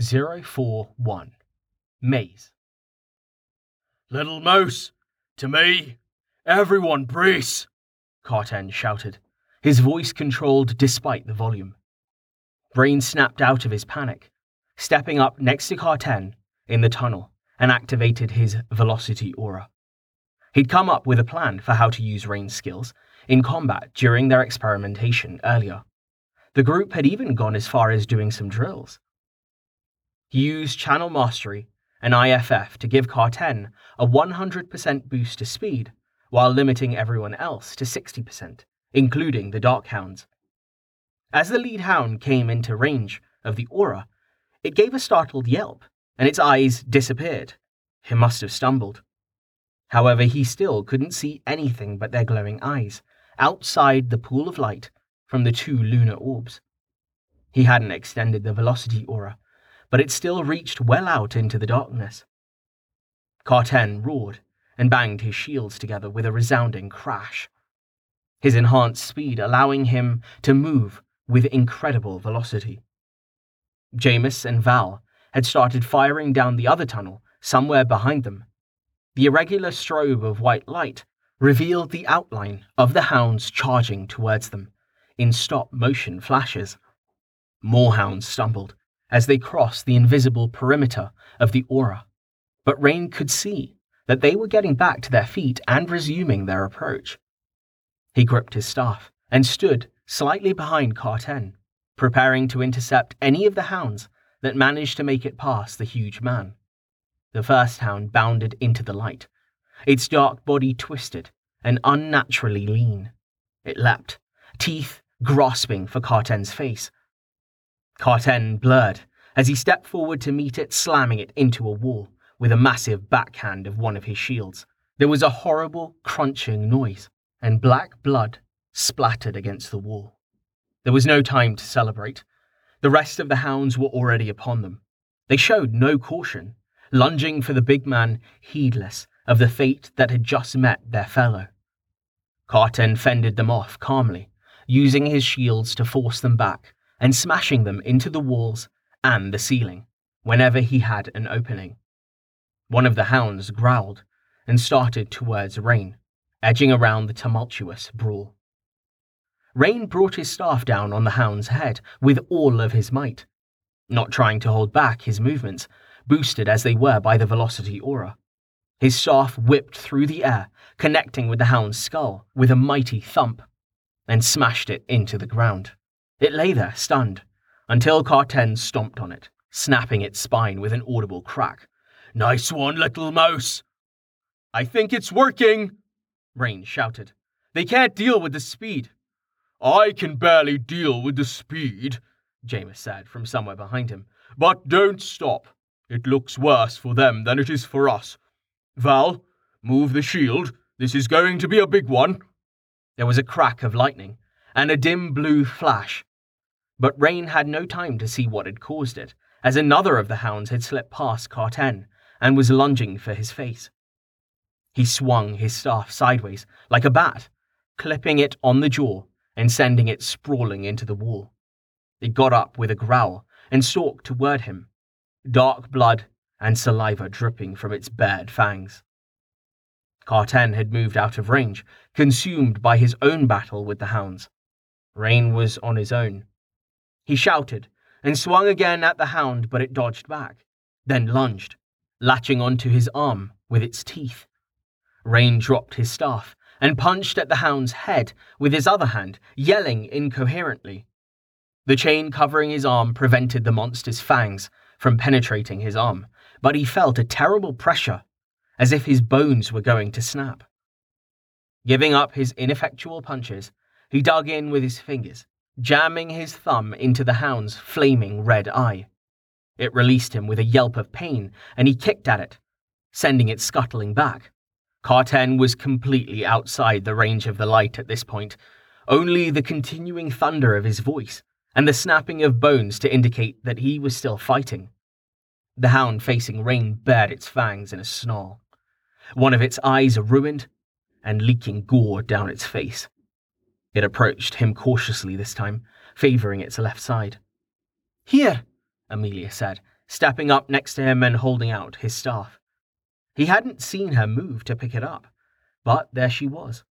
041 Maze. Little mouse, to me, everyone brace, Carten shouted, his voice controlled despite the volume. Rain snapped out of his panic, stepping up next to Carten in the tunnel and activated his velocity aura. He'd come up with a plan for how to use Rain's skills in combat during their experimentation earlier. The group had even gone as far as doing some drills. He used Channel Mastery and IFF to give Carten a 100% boost to speed while limiting everyone else to 60%, including the Dark Hounds. As the lead hound came into range of the aura, it gave a startled yelp and its eyes disappeared. He must have stumbled. However, he still couldn't see anything but their glowing eyes outside the pool of light from the two lunar orbs. He hadn't extended the velocity aura, but it still reached well out into the darkness. Carten roared and banged his shields together with a resounding crash. His enhanced speed allowing him to move with incredible velocity. Jameis and Val had started firing down the other tunnel somewhere behind them. The irregular strobe of white light revealed the outline of the hounds charging towards them in stop motion flashes. More hounds stumbled as they crossed the invisible perimeter of the aura, but Rain could see that they were getting back to their feet and resuming their approach. He gripped his staff and stood slightly behind Carten, preparing to intercept any of the hounds that managed to make it past the huge man. The first hound bounded into the light, its dark body twisted and unnaturally lean. It leapt, teeth grasping for Carten's face. Carten blurred as he stepped forward to meet it, slamming it into a wall with a massive backhand of one of his shields. There was a horrible crunching noise, and black blood splattered against the wall. There was no time to celebrate. The rest of the hounds were already upon them. They showed no caution, lunging for the big man, heedless of the fate that had just met their fellow. Carten fended them off calmly, using his shields to force them back and smashing them into the walls and the ceiling whenever he had an opening. One of the hounds growled and started towards Rain, edging around the tumultuous brawl. Rain brought his staff down on the hound's head with all of his might, not trying to hold back his movements, boosted as they were by the velocity aura. His staff whipped through the air, connecting with the hound's skull with a mighty thump, and smashed it into the ground. It lay there, stunned, until Carten stomped on it, snapping its spine with an audible crack. Nice one, little mouse! I think it's working, Rain shouted. They can't deal with the speed. I can barely deal with the speed, Jameis said from somewhere behind him. But don't stop. It looks worse for them than it is for us. Val, move the shield. This is going to be a big one. There was a crack of lightning and a dim blue flash. But Rain had no time to see what had caused it, as another of the hounds had slipped past Carten and was lunging for his face. He swung his staff sideways, like a bat, clipping it on the jaw and sending it sprawling into the wall. It got up with a growl and stalked toward him, dark blood and saliva dripping from its bared fangs. Carten had moved out of range, consumed by his own battle with the hounds. Rain was on his own. He shouted and swung again at the hound, but it dodged back, then lunged, latching onto his arm with its teeth. Rain dropped his staff and punched at the hound's head with his other hand, yelling incoherently. The chain covering his arm prevented the monster's fangs from penetrating his arm, but he felt a terrible pressure, as if his bones were going to snap. Giving up his ineffectual punches, he dug in with his fingers, jamming his thumb into the hound's flaming red eye. It released him with a yelp of pain, and he kicked at it, sending it scuttling back. Carten was completely outside the range of the light at this point, only the continuing thunder of his voice and the snapping of bones to indicate that he was still fighting. The hound facing Rain bared its fangs in a snarl, one of its eyes ruined and leaking gore down its face. It approached him cautiously this time, favoring its left side. Here, Amelia said, stepping up next to him and holding out his staff. He hadn't seen her move to pick it up, but there she was.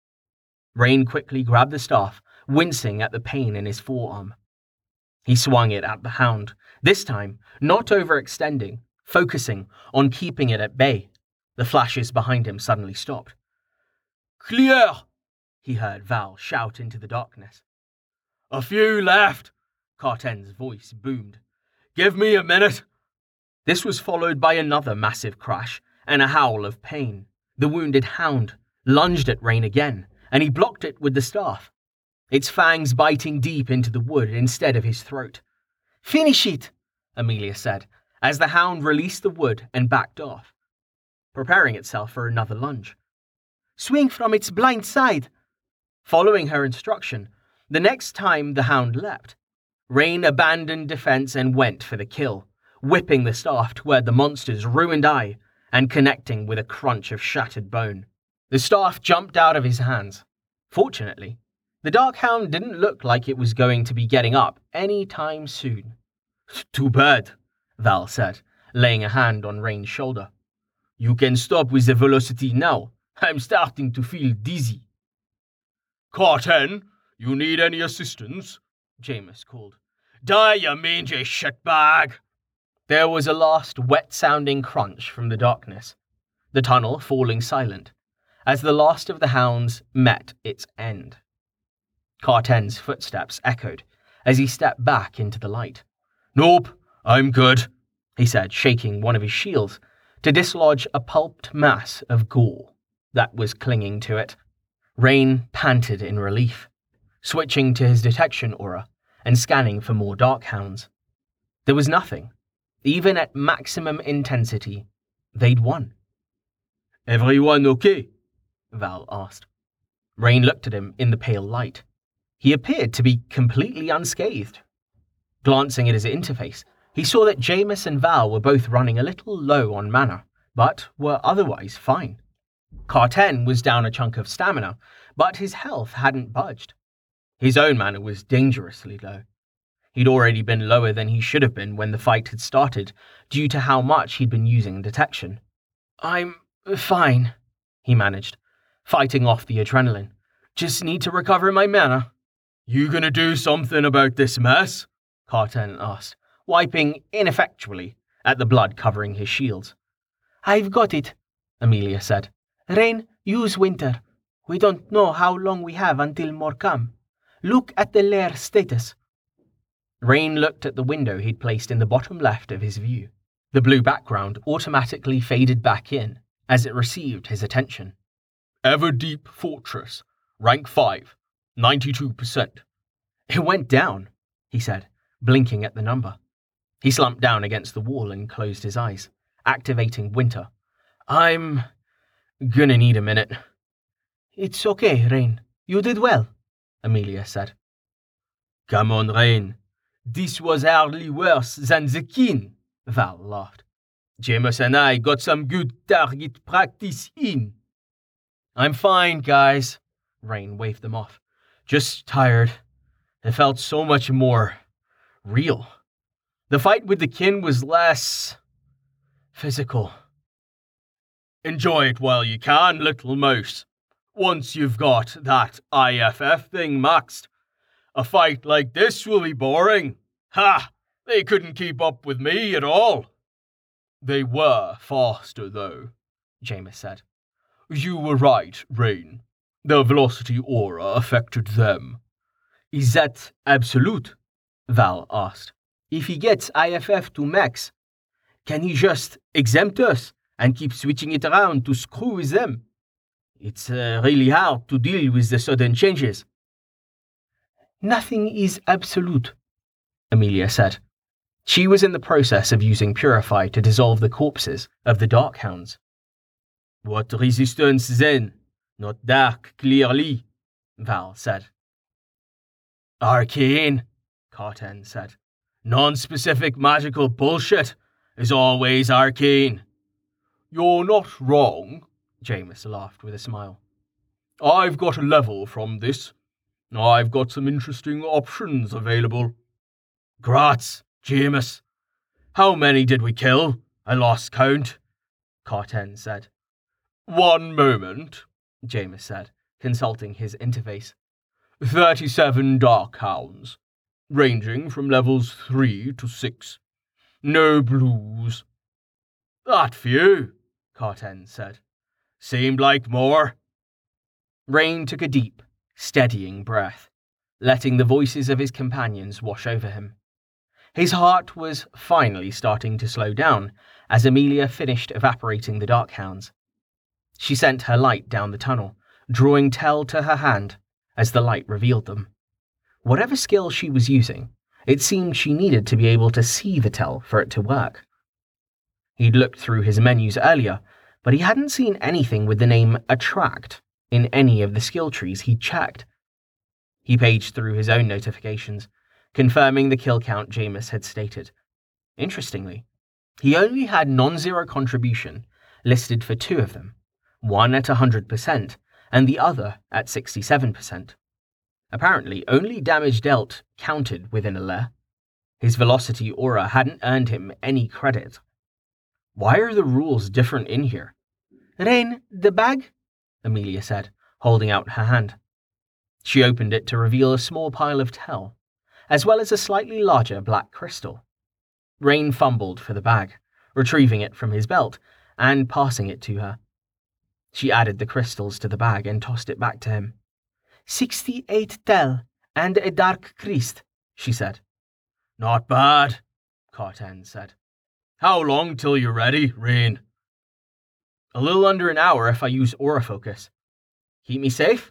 Rain quickly grabbed the staff, wincing at the pain in his forearm. He swung it at the hound, this time not overextending, focusing on keeping it at bay. The flashes behind him suddenly stopped. Clear! He heard Val shout into the darkness. A few left, Carten's voice boomed. Give me a minute. This was followed by another massive crash and a howl of pain. The wounded hound lunged at Rain again, and he blocked it with the staff, its fangs biting deep into the wood instead of his throat. Finish it, Amelia said, as the hound released the wood and backed off, preparing itself for another lunge. Swing from its blind side. Following her instruction, the next time the hound leapt, Rain abandoned defense and went for the kill, whipping the staff toward the monster's ruined eye and connecting with a crunch of shattered bone. The staff jumped out of his hands. Fortunately, the dark hound didn't look like it was going to be getting up any time soon. Too bad, Val said, laying a hand on Rain's shoulder. You can stop with the velocity now. I'm starting to feel dizzy. Carten, you need any assistance? Jameis called. Die, you mangy shitbag! There was a last wet sounding crunch from the darkness, the tunnel falling silent, as the last of the hounds met its end. Carten's footsteps echoed as he stepped back into the light. Nope, I'm good, he said, shaking one of his shields to dislodge a pulped mass of gore that was clinging to it. Rain panted in relief, switching to his detection aura and scanning for more dark hounds. There was nothing. Even at maximum intensity, they'd won. Everyone okay? Val asked. Rain looked at him in the pale light. He appeared to be completely unscathed. Glancing at his interface, he saw that Jameis and Val were both running a little low on mana, but were otherwise fine. Carten was down a chunk of stamina, but his health hadn't budged. His own mana was dangerously low. He'd already been lower than he should have been when the fight had started, due to how much he'd been using detection. I'm fine, he managed, fighting off the adrenaline. Just need to recover my mana. You gonna do something about this mess? Carten asked, wiping ineffectually at the blood covering his shields. I've got it, Amelia said. Rain, use Winter. We don't know how long we have until more come. Look at the lair status. Rain looked at the window he'd placed in the bottom left of his view. The blue background automatically faded back in as it received his attention. Everdeep Fortress, rank 5, 92%. It went down, he said, blinking at the number. He slumped down against the wall and closed his eyes, activating Winter. I'm gonna need a minute. It's okay, Rain. You did well, Amelia said. Come on, Rain. This was hardly worse than the kin, Val laughed. Jameis and I got some good target practice in. I'm fine, guys. Rain waved them off. Just tired. It felt so much more real. The fight with the kin was less physical. Enjoy it while you can, little mouse. Once you've got that IFF thing maxed, a fight like this will be boring. Ha! They couldn't keep up with me at all. They were faster, though, Jameis said. You were right, Rain. The velocity aura affected them. Is that absolute? Val asked. If he gets IFF to max, can he just exempt us and keep switching it around to screw with them? It's uh, really hard to deal with the sudden changes. Nothing is absolute, Amelia said. She was in the process of using Purify to dissolve the corpses of the Darkhounds. What resistance then? Not dark, clearly, Val said. Arcane, Carten said. Non specific magical bullshit is always arcane. You're not wrong, Jameis laughed with a smile. I've got a level from this. I've got some interesting options available. Grats, Jameis. How many did we kill? I lost count, Carten said. One moment, Jameis said, consulting his interface. 37 dark hounds, ranging from levels 3 to 6. No blues. That few, Carten said. Seemed like more. Rain took a deep, steadying breath, letting the voices of his companions wash over him. His heart was finally starting to slow down as Amelia finished evaporating the Darkhounds. She sent her light down the tunnel, drawing tel to her hand as the light revealed them. Whatever skill she was using, it seemed she needed to be able to see the tel for it to work. He'd looked through his menus earlier, but he hadn't seen anything with the name Attract in any of the skill trees he'd checked. He paged through his own notifications, confirming the kill count Jameis had stated. Interestingly, he only had non zero contribution listed for two of them, one at 100% and the other at 67%. Apparently, only damage dealt counted within a lair. His velocity aura hadn't earned him any credit. Why are the rules different in here? Rain, the bag? Amelia said, holding out her hand. She opened it to reveal a small pile of tel, as well as a slightly larger black crystal. Rain fumbled for the bag, retrieving it from his belt and passing it to her. She added the crystals to the bag and tossed it back to him. Sixty-eight tel and a dark cryst, she said. Not bad, Carten said. How long till you're ready, Rain? A little under an hour if I use aura focus. Keep me safe?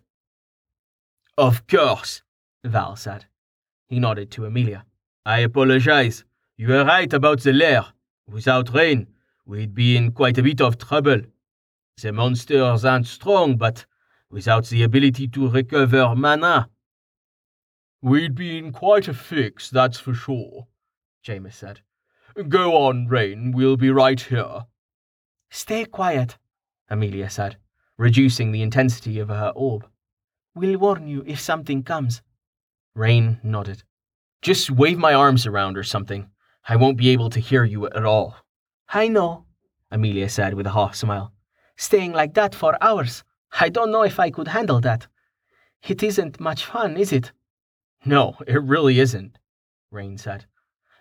Of course, Val said. He nodded to Amelia. I apologize. You were right about the lair. Without rain, we'd be in quite a bit of trouble. The monsters aren't strong, but without the ability to recover mana. We'd be in quite a fix, that's for sure, Jameis said. Go on, Rain, we'll be right here. Stay quiet, Amelia said, reducing the intensity of her orb. We'll warn you if something comes. Rain nodded. Just wave my arms around or something. I won't be able to hear you at all. I know, Amelia said with a half smile. Staying like that for hours. I don't know if I could handle that. It isn't much fun, is it? No, it really isn't, Rain said.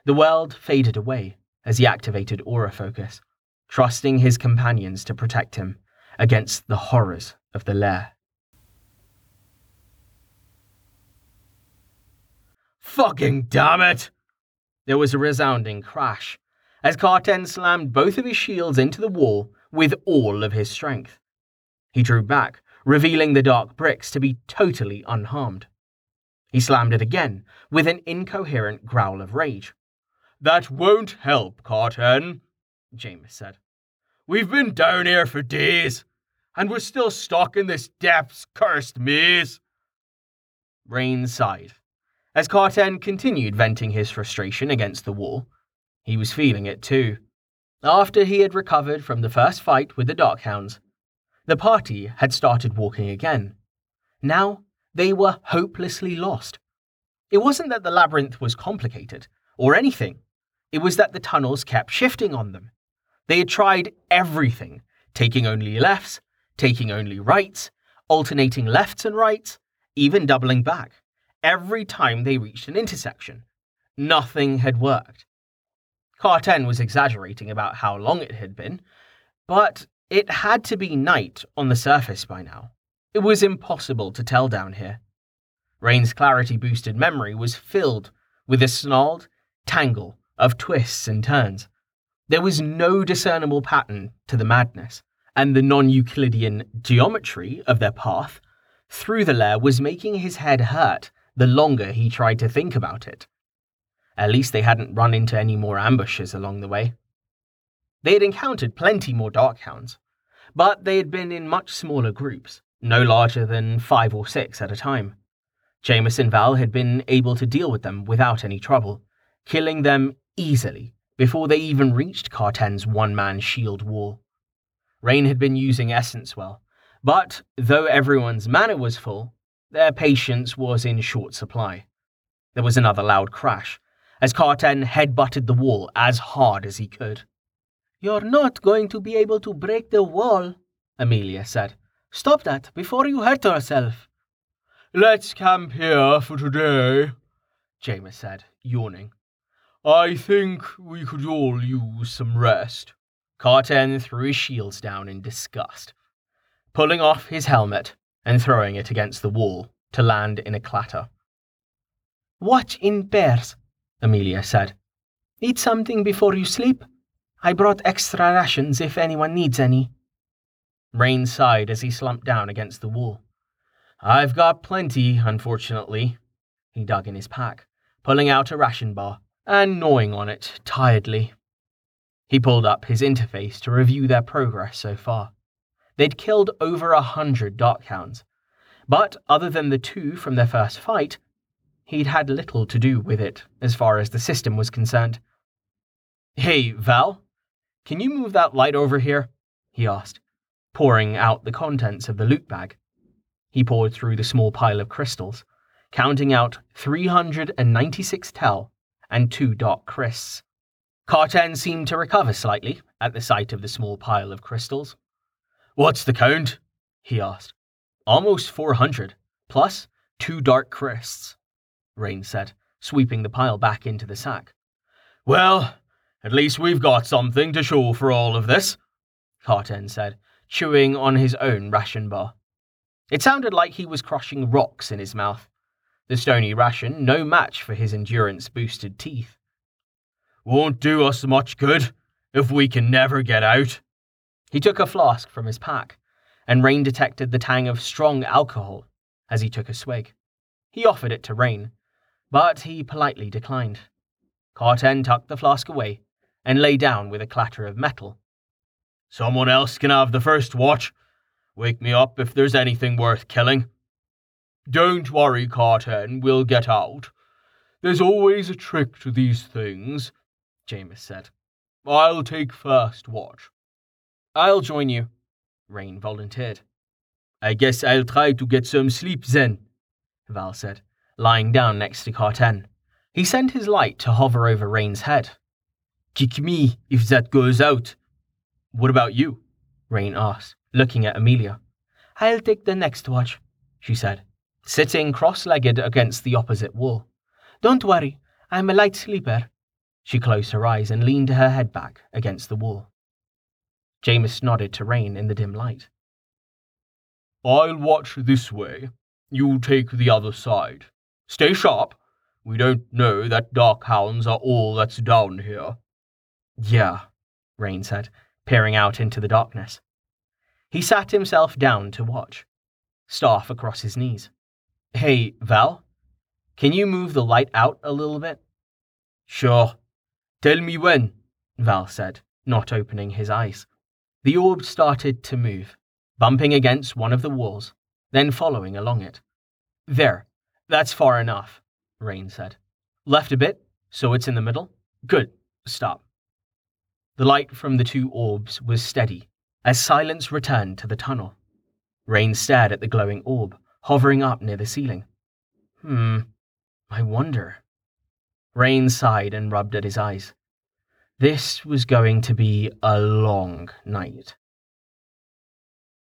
The world faded away as he activated aura focus, trusting his companions to protect him against the horrors of the lair. Fucking damn it! There was a resounding crash as Carten slammed both of his shields into the wall with all of his strength. He drew back, revealing the dark bricks to be totally unharmed. He slammed it again with an incoherent growl of rage. That won't help, Carten, Jameis said. We've been down here for days, and we're still stuck in this depths cursed maze. Rain sighed as Carten continued venting his frustration against the wall. He was feeling it too. After he had recovered from the first fight with the Darkhounds, the party had started walking again. Now they were hopelessly lost. It wasn't that the labyrinth was complicated, or anything. It was that the tunnels kept shifting on them. They had tried everything, taking only lefts, taking only rights, alternating lefts and rights, even doubling back, every time they reached an intersection. Nothing had worked. Carten was exaggerating about how long it had been, but it had to be night on the surface by now. It was impossible to tell down here. Rain's clarity boosted memory was filled with a snarled tangle of twists and turns. There was no discernible pattern to the madness, and the non Euclidean geometry of their path through the lair was making his head hurt the longer he tried to think about it. At least they hadn't run into any more ambushes along the way. They had encountered plenty more Darkhounds, but they had been in much smaller groups, no larger than five or six at a time. Jameis and Val had been able to deal with them without any trouble, killing them easily before they even reached Carten's one man shield wall. Rain had been using Essence well, but though everyone's mana was full, their patience was in short supply. There was another loud crash, as Carten headbutted the wall as hard as he could. You're not going to be able to break the wall, Amelia said. Stop that before you hurt yourself. Let's camp here for today, Jameis said, yawning. I think we could all use some rest. Carten threw his shields down in disgust, pulling off his helmet and throwing it against the wall to land in a clatter. Watch in pairs, Amelia said. Eat something before you sleep. I brought extra rations if anyone needs any. Rain sighed as he slumped down against the wall. I've got plenty, unfortunately. He dug in his pack, pulling out a ration bar and gnawing on it tiredly. He pulled up his interface to review their progress so far. They'd killed over a hundred Darkhounds, but other than the two from their first fight, he'd had little to do with it as far as the system was concerned. Hey, Val, can you move that light over here? he asked, pouring out the contents of the loot bag. He poured through the small pile of crystals, counting out 396 tel and two dark crysts. Carten seemed to recover slightly at the sight of the small pile of crystals. What's the count? he asked. Almost 400, plus two dark crysts, Rain said, sweeping the pile back into the sack. Well, at least we've got something to show for all of this, Carten said, chewing on his own ration bar. It sounded like he was crushing rocks in his mouth. The stony ration no match for his endurance boosted teeth. Won't do us much good if we can never get out. He took a flask from his pack, and Rain detected the tang of strong alcohol as he took a swig. He offered it to Rain, but he politely declined. Carten tucked the flask away and lay down with a clatter of metal. Someone else can have the first watch. Wake me up if there's anything worth killing. Don't worry, Carten, we'll get out. There's always a trick to these things, Jameis said. I'll take first watch. I'll join you, Rain volunteered. I guess I'll try to get some sleep then, Val said, lying down next to Carten. He sent his light to hover over Rain's head. Kick me if that goes out. What about you? Rain asked, looking at Amelia. I'll take the next watch, she said, sitting cross legged against the opposite wall. Don't worry, I'm a light sleeper. She closed her eyes and leaned her head back against the wall. Jameis nodded to Rain in the dim light. I'll watch this way. You take the other side. Stay sharp. We don't know that dark hounds are all that's down here. Yeah, Rain said, peering out into the darkness. He sat himself down to watch, staff across his knees. Hey, Val, can you move the light out a little bit? Sure. Tell me when, Val said, not opening his eyes. The orb started to move, bumping against one of the walls, then following along it. There, that's far enough, Rain said. Left a bit, so it's in the middle? Good, stop. The light from the two orbs was steady as silence returned to the tunnel. Rain stared at the glowing orb, hovering up near the ceiling. Hmm, I wonder. Rain sighed and rubbed at his eyes. This was going to be a long night.